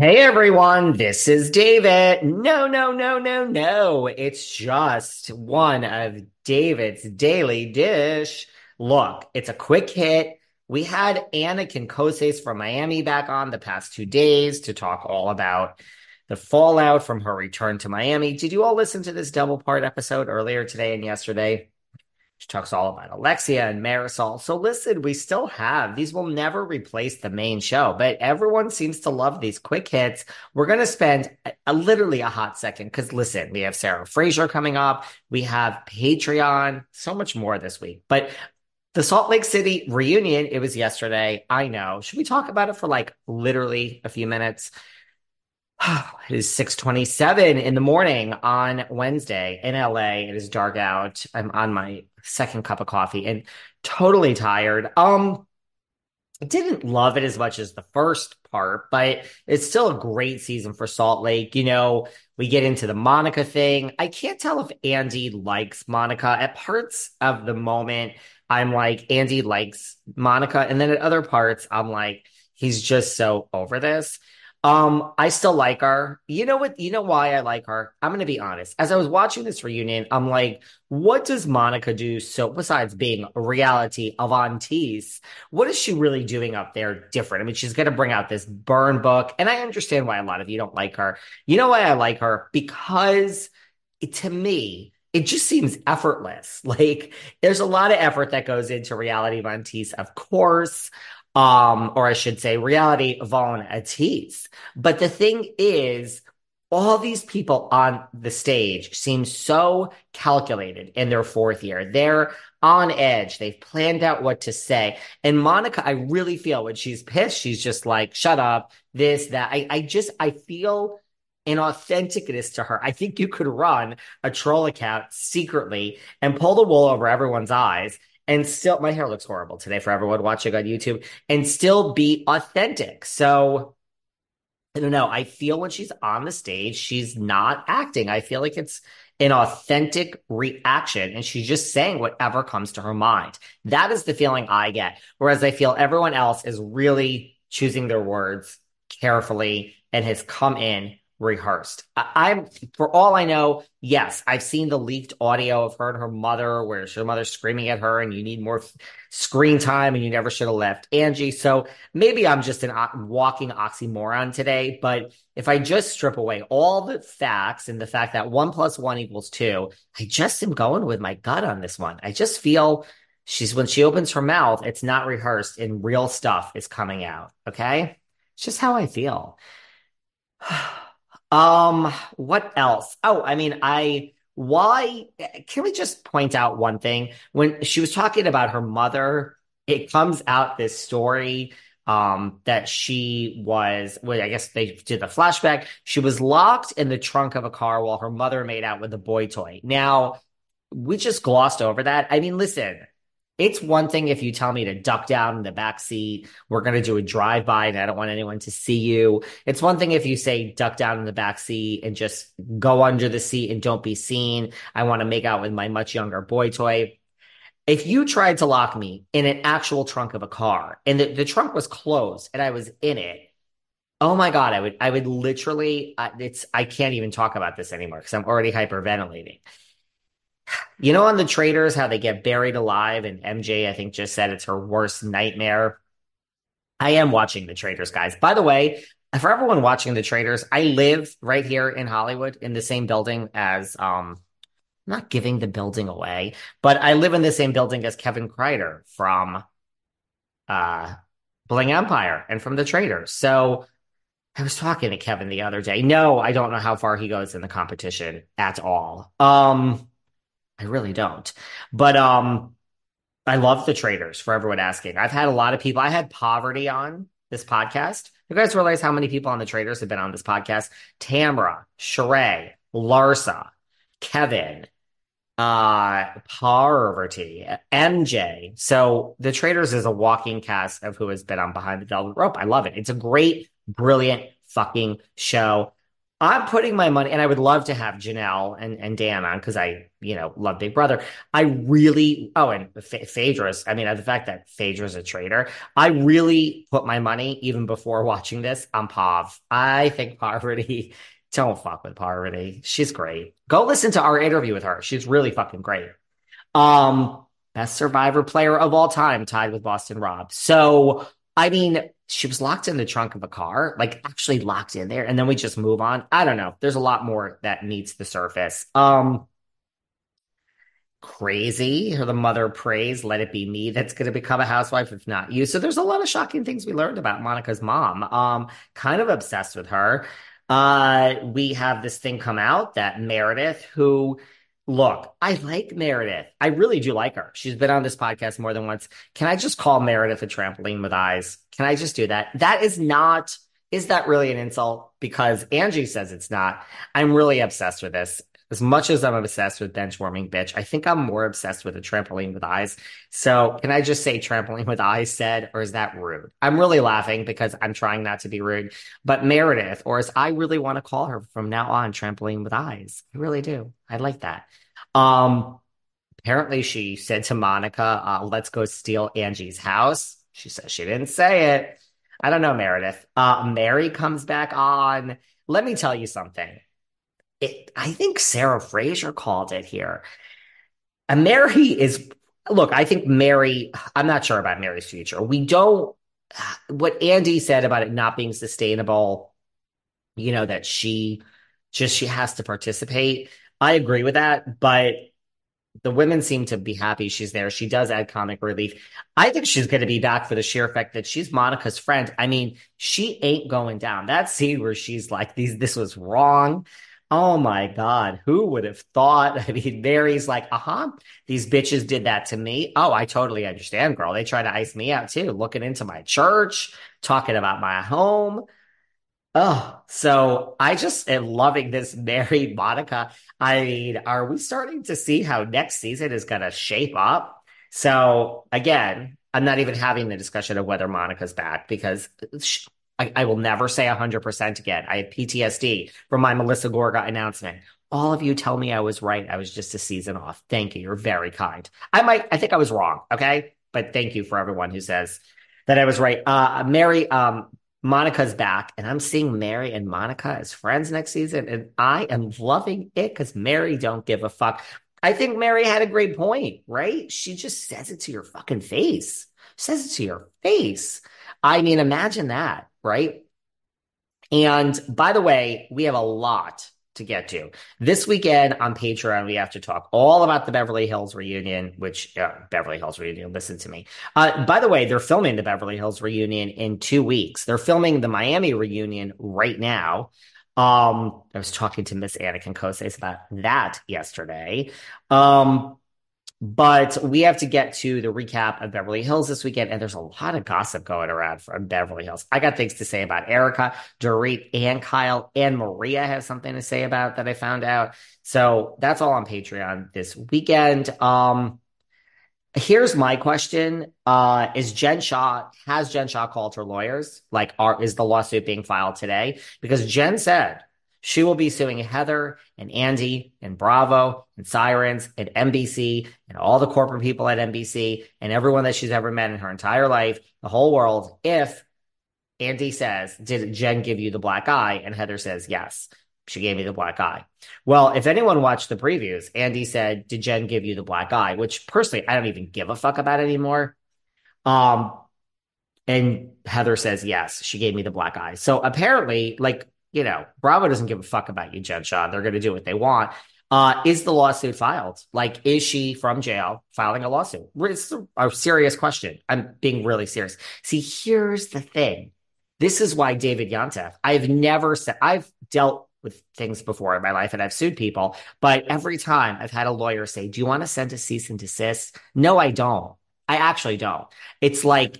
Hey everyone, this is David. No, no, no, no, no. It's just one of David's daily dish. Look, it's a quick hit. We had Ana Quincoces from Miami back on the past two days to talk all about the fallout from her return to Miami. Did you all listen to this double part episode earlier today and yesterday? She talks all about Alexia and Marysol. So listen, we still have these will never replace the main show, but everyone seems to love these quick hits. We're going to spend a, a, literally a hot second because listen, we have Sarah Fraser coming up, we have Patreon, so much more this week. But the Salt Lake City reunion, it was yesterday. I know. Should we talk about it for like literally a few minutes? it is 6:27 in the morning on Wednesday in LA. It is dark out. I'm on my second cup of coffee and totally tired. Um didn't love it as much as the first part, but it's still a great season for Salt Lake. You know, we get into the Monica thing. I can't tell if Andy likes Monica. At parts of the moment, I'm like, Andy likes Monica. And then at other parts, I'm like, he's just so over this. Um, I still like her. You know what? You know why I like her? I'm going to be honest. As I was watching this reunion, I'm like, what does Monica do? So besides being a reality avantees, what is she really doing up there different? I mean, she's going to bring out this burn book, and I understand why a lot of you don't like her. You know why I like her? Because it, to me, it just seems effortless. Like there's a lot of effort that goes into reality avantees, of course um, or I should say, reality Von Tease. But the thing is, all these people on the stage seem so calculated in their fourth year. They're on edge. They've planned out what to say. And Monica, I really feel when she's pissed, she's just like, shut up, this, that. I, I just, I feel an authenticness to her. I think you could run a troll account secretly and pull the wool over everyone's eyes and still my hair looks horrible today for everyone watching on YouTube and still be authentic. So I don't know. I feel when she's on the stage, she's not acting. I feel like it's an authentic reaction and she's just saying whatever comes to her mind. That is the feeling I get. Whereas I feel everyone else is really choosing their words carefully and has come in rehearsed. I, am for all I know, yes, I've seen the leaked audio of her and her mother, where her mother's screaming at her, and you need more f- screen time, and you never should have left Angie. So maybe I'm just an uh, walking oxymoron today. But if I just strip away all the facts and the fact that one plus one equals two, I just am going with my gut on this one. I just feel. She's when she opens her mouth, it's not rehearsed and real stuff is coming out. Okay. It's just how I feel. Um, what else? Oh, I mean, I why can we just point out one thing? When she was talking about her mother, it comes out this story um that she was well, I guess they did the flashback. She was locked in the trunk of a car while her mother made out with a boy toy. Now, we just glossed over that. I mean, listen, it's one thing if you tell me to duck down in the back seat. We're going to do a drive by and I don't want anyone to see you. It's one thing if you say duck down in the back seat and just go under the seat and don't be seen. I want to make out with my much younger boy toy. If you tried to lock me in an actual trunk of a car and the, the trunk was closed and I was in it, Oh my god, I would I would literally uh, it's I can't even talk about this anymore because I'm already hyperventilating. You know, on the Traitors, how they get buried alive, and MJ, I think, just said it's her worst nightmare. I am watching the Traitors, guys. By the way, for everyone watching the Traitors, I live right here in Hollywood in the same building as um not giving the building away, but I live in the same building as Kevin Kreider from uh Bling Empire and from the traders. So I was talking to Kevin the other day. No, I don't know how far he goes in the competition at all. Um I really don't. But um I love the Traitors for everyone asking. I've had a lot of people. I had Parvati on this podcast. You guys realize how many people on the Traitors have been on this podcast? Tamra, Sheree, Larsa, Kevin, uh, Parvati, MJ. So the Traitors is a walking cast of who has been on Behind the Velvet Rope. I love it. It's a great, brilliant fucking show. I'm putting my money, and I would love to have Janelle and, and Dan on because I, you know, love Big Brother. I really, oh, and Phaedra's. I mean, the fact that Phaedra's a traitor, I really put my money even before watching this on Pav. I think Parvati don't fuck with Parvati. She's great. Go listen to our interview with her. She's really fucking great. Um, best survivor player of all time, tied with Boston Rob. So, I mean, she was locked in the trunk of a car, like actually locked in there, and then we just move on. I don't know. There's a lot more that meets the surface. Um, crazy. Her the mother prays, let it be me that's going to become a housewife, if not you. So there's a lot of shocking things we learned about Monica's mom. Um, kind of obsessed with her. Uh, we have this thing come out that Meredith, who look, I like Meredith. I really do like her. She's been on this podcast more than once. Can I just call Meredith a trampoline with eyes? Can I just do that? That is not, is that really an insult? Because Angie says it's not. I'm really obsessed with this. As much as I'm obsessed with bench warming bitch, I think I'm more obsessed with a trampoline with eyes. So can I just say trampoline with eyes said, or is that rude? I'm really laughing because I'm trying not to be rude. But Meredith, or as I really want to call her from now on, trampoline with eyes. I really do. I like that. Um, apparently she said to Monica, uh, let's go steal Angie's house. She says she didn't say it. I don't know, Meredith. Uh, Mary comes back on. Let me tell you something it, I think Sarah Fraser called it here. And Mary is, look, I think Mary, I'm not sure about Mary's future. We don't, what Andy said about it not being sustainable, you know, that she just, she has to participate. I agree with that, but the women seem to be happy she's there. She does add comic relief. I think she's going to be back for the sheer fact that she's Monica's friend. I mean, she ain't going down. That scene where she's like, "These, this was wrong." Oh my God, who would have thought? I mean, Mary's like, uh huh, these bitches did that to me. Oh, I totally understand, girl. They try to ice me out too, looking into my church, talking about my home. Oh, so I just am loving this Mary Monica. I mean, are we starting to see how next season is going to shape up? So again, I'm not even having the discussion of whether Monica's back because I, I will never say 100% again. I have PTSD from my Melissa Gorga announcement. All of you tell me I was right. I was just a season off. Thank you. You're very kind. I might, I think I was wrong. Okay. But thank you for everyone who says that I was right. Uh, Mary, um, Monica's back, and I'm seeing Mary and Monica as friends next season, and I am loving it because Mary don't give a fuck. I think Mary had a great point, right? She just says it to your fucking face. Says it to your face. I mean, imagine that right? And by the way, we have a lot to get to. This weekend on Patreon, we have to talk all about the Beverly Hills reunion, which uh, Beverly Hills reunion, listen to me. Uh, by the way, they're filming the Beverly Hills reunion in two weeks. They're filming the Miami reunion right now. Um, I was talking to Miss Anna Kose about that yesterday. Um, but we have to get to the recap of Beverly Hills this weekend, and there's a lot of gossip going around from Beverly Hills. I got things to say about Erika, Dorit, and Kyle, and Maria have something to say about that I found out. So that's all on Patreon this weekend. Um, here's my question: uh, Is Jen Shah has Jen Shah called her lawyers? Like, are is the lawsuit being filed today? Because Jen said she will be suing Heather and Andy and Bravo and Sirens and NBC and all the corporate people at NBC and everyone that she's ever met in her entire life, the whole world, if Andy says, Did Jen give you the black eye? And Heather says, Yes, she gave me the black eye. Well, if anyone watched the previews, Andy said, Did Jen give you the black eye? Which personally, I don't even give a fuck about anymore. Um, and Heather says, Yes, she gave me the black eye. So apparently, like, you know, Bravo doesn't give a fuck about you, Jen Shah. They're going to do what they want. Uh, is the lawsuit filed? Like, is she from jail filing a lawsuit? It's a serious question. I'm being really serious. See, here's the thing. This is why David Yontef, I've never said, I've dealt with things before in my life and I've sued people, but every time I've had a lawyer say, Do you want to send a cease and desist? No, I don't. I actually don't. It's like,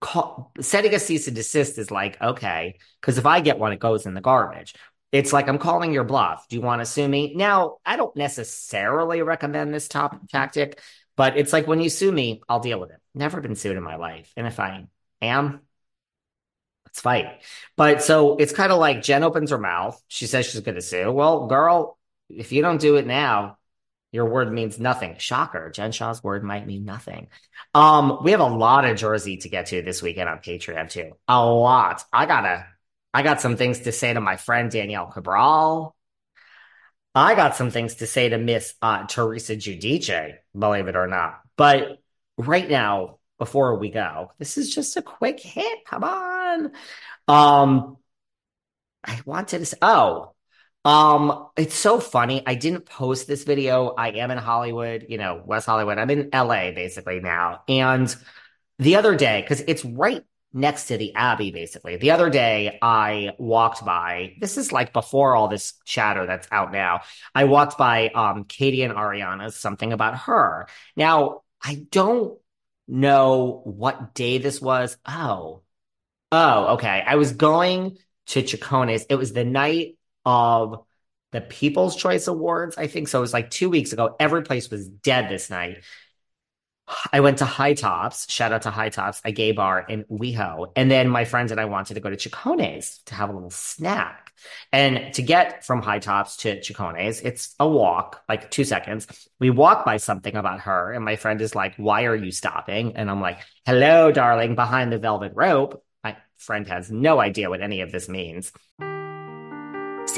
call, setting a cease and desist is like, okay, because if I get one, it goes in the garbage. It's like I'm calling your bluff. Do you want to sue me? Now, I don't necessarily recommend this top tactic, but it's like when you sue me, I'll deal with it. Never been sued in my life. And if I am, let's fight. But so it's kind of like Jen opens her mouth. She says she's going to sue. Well, girl, if you don't do it now, your word means nothing. Shocker. Jen Shah's word might mean nothing. Um, we have a lot of Jersey to get to this weekend on Patreon too. A lot. I gotta I got some things to say to my friend Danielle Cabral. I got some things to say to Miss uh, Teresa Giudice, believe it or not. But right now, before we go, this is just a quick hit. Come on. Um, I wanted to say, oh, um, it's so funny. I didn't post this video. I am in Hollywood, you know, West Hollywood. I'm in LA basically now. And the other day, because it's right next to the Abbey, basically. The other day, I walked by. This is like before all this chatter that's out now. I walked by um, Katie and Ariana's something about her. Now, I don't know what day this was. Oh, oh, okay. I was going to Cecconi's. It was the night of the People's Choice Awards, I think. So it was like two weeks ago. Every place was dead this night. I went to High Tops. Shout out to High Tops, a gay bar in WeHo. And then my friends and I wanted to go to Cecconi's to have a little snack. And to get from High Tops to Cecconi's, it's a walk, like two seconds. We walk by something about her, and my friend is like, Why are you stopping? And I'm like, Hello, darling, behind the velvet rope. My friend has no idea what any of this means.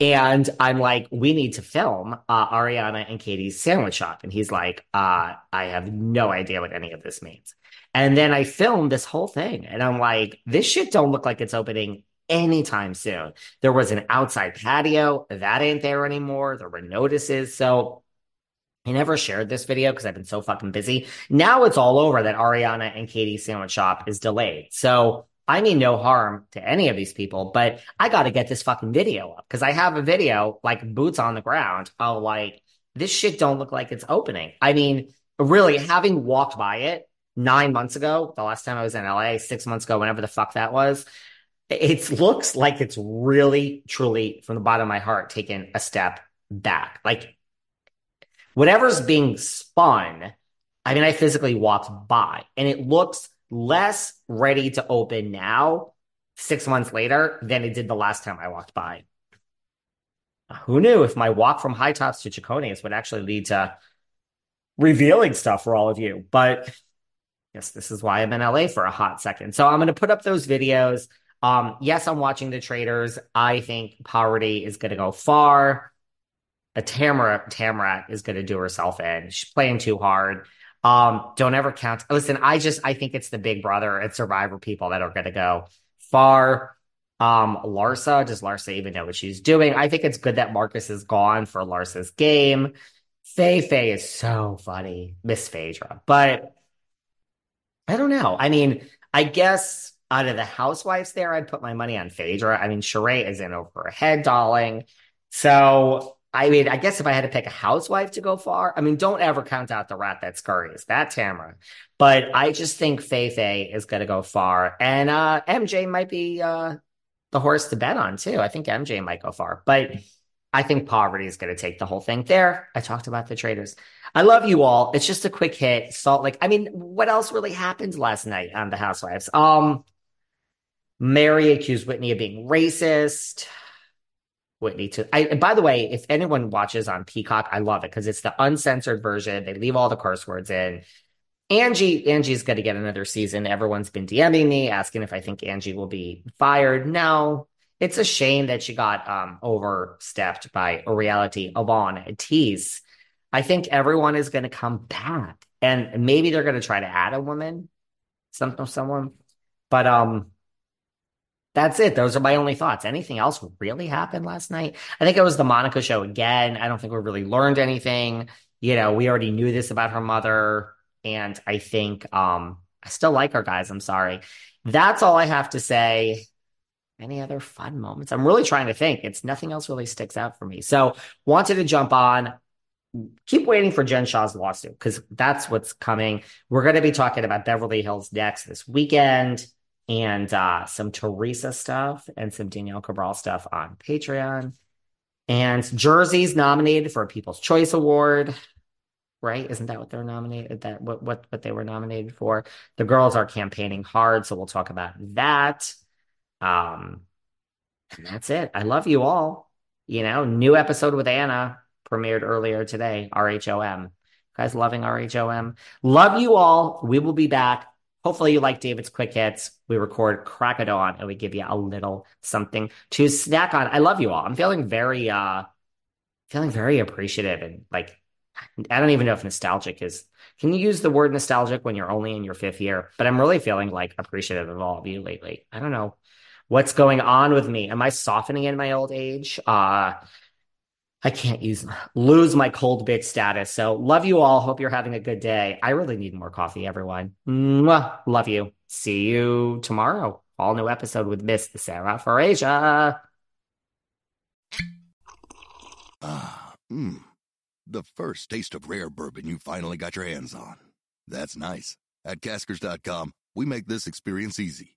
And I'm like, we need to film uh, Ariana and Katie's sandwich shop. And he's like, uh, I have no idea what any of this means. And then I filmed this whole thing. And I'm like, this shit don't look like it's opening anytime soon. There was an outside patio. That ain't there anymore. There were notices. So I never shared this video because I've been so fucking busy. Now it's all over that Ariana and Katie's sandwich shop is delayed. So I mean no harm to any of these people, but I got to get this fucking video up because I have a video like boots on the ground of like this shit don't look like it's opening. I mean, really, having walked by it nine months ago, the last time I was in LA, six months ago, whenever the fuck that was, it looks like it's really, truly from the bottom of my heart taken a step back. Like whatever's being spun, I mean, I physically walked by and it looks less ready to open now, six months later, than it did the last time I walked by. Who knew if my walk from High Tops to Cecconi's would actually lead to revealing stuff for all of you? But yes, this is why I'm in LA for a hot second. So I'm going to put up those videos. Um, yes, I'm watching the Traitors. I think Parvati is going to go far. A Tamara Tamrat is going to do herself in. She's playing too hard. Um, don't ever count. Listen, I just I think it's the Big Brother and Survivor people that are going to go far. Um, Larsa, does Larsa even know what she's doing? I think it's good that Marcus is gone for Larsa's game. Faye Faye is so funny, Miss Phaedra, but I don't know. I mean, I guess out of the housewives there, I'd put my money on Phaedra. I mean, Sheree is in over her head, darling. So I mean, I guess if I had to pick a housewife to go far, I mean, don't ever count out the rat that scurries, that Tamra. But I just think Fei Fei is going to go far. And uh, MJ might be uh, the horse to bet on, too. I think MJ might go far. But I think Parvati is going to take the whole thing. There, I talked about the Traitors. I love you all. It's just a quick hit. Salt Lake. I mean, what else really happened last night on the Housewives? Um, Mary accused Whitney of being racist. Whitney to I by the way, if anyone watches on Peacock, I love it because it's the uncensored version. They leave all the curse words in. Angie, Angie's going to get another season. Everyone's been DMing me asking if I think Angie will be fired. No, it's a shame that she got um, overstepped by a reality Avon tease. I think everyone is going to come back, and maybe they're going to try to add a woman, some someone, but um, that's it. Those are my only thoughts. Anything else really happened last night? I think it was the Monica show again. I don't think we really learned anything. You know, we already knew this about her mother. And I think um I still like her, guys. I'm sorry. That's all I have to say. Any other fun moments? I'm really trying to think. It's nothing else really sticks out for me. So wanted to jump on. Keep waiting for Jen Shah's lawsuit because that's what's coming. We're going to be talking about Beverly Hills next this weekend and uh, some Teresa stuff and some Danielle Cabral stuff on Patreon. And Jersey's nominated for a People's Choice Award, right? Isn't that what they're nominated? That what what what they were nominated for? The girls are campaigning hard, so we'll talk about that. Um, and that's it. I love you all. You know, new episode with Anna premiered earlier today. RHOM. guys loving RHOM. Love you all. We will be back Hopefully you like David's quick hits. We record crack it on and we give you a little something to snack on. I love you all. I'm feeling very uh feeling very appreciative and like I don't even know if nostalgic is can you use the word nostalgic when you're only in your fifth year? But I'm really feeling like appreciative of all of you lately. I don't know what's going on with me. Am I softening in my old age? Uh I can't use lose my cold bitch status. So love you all. Hope you're having a good day. I really need more coffee, everyone. Mwah. Love you. See you tomorrow. All new episode with Miss Sarah Fraser. Ah, mmm. The first taste of rare bourbon you finally got your hands on. That's nice. At caskers.com, we make this experience easy.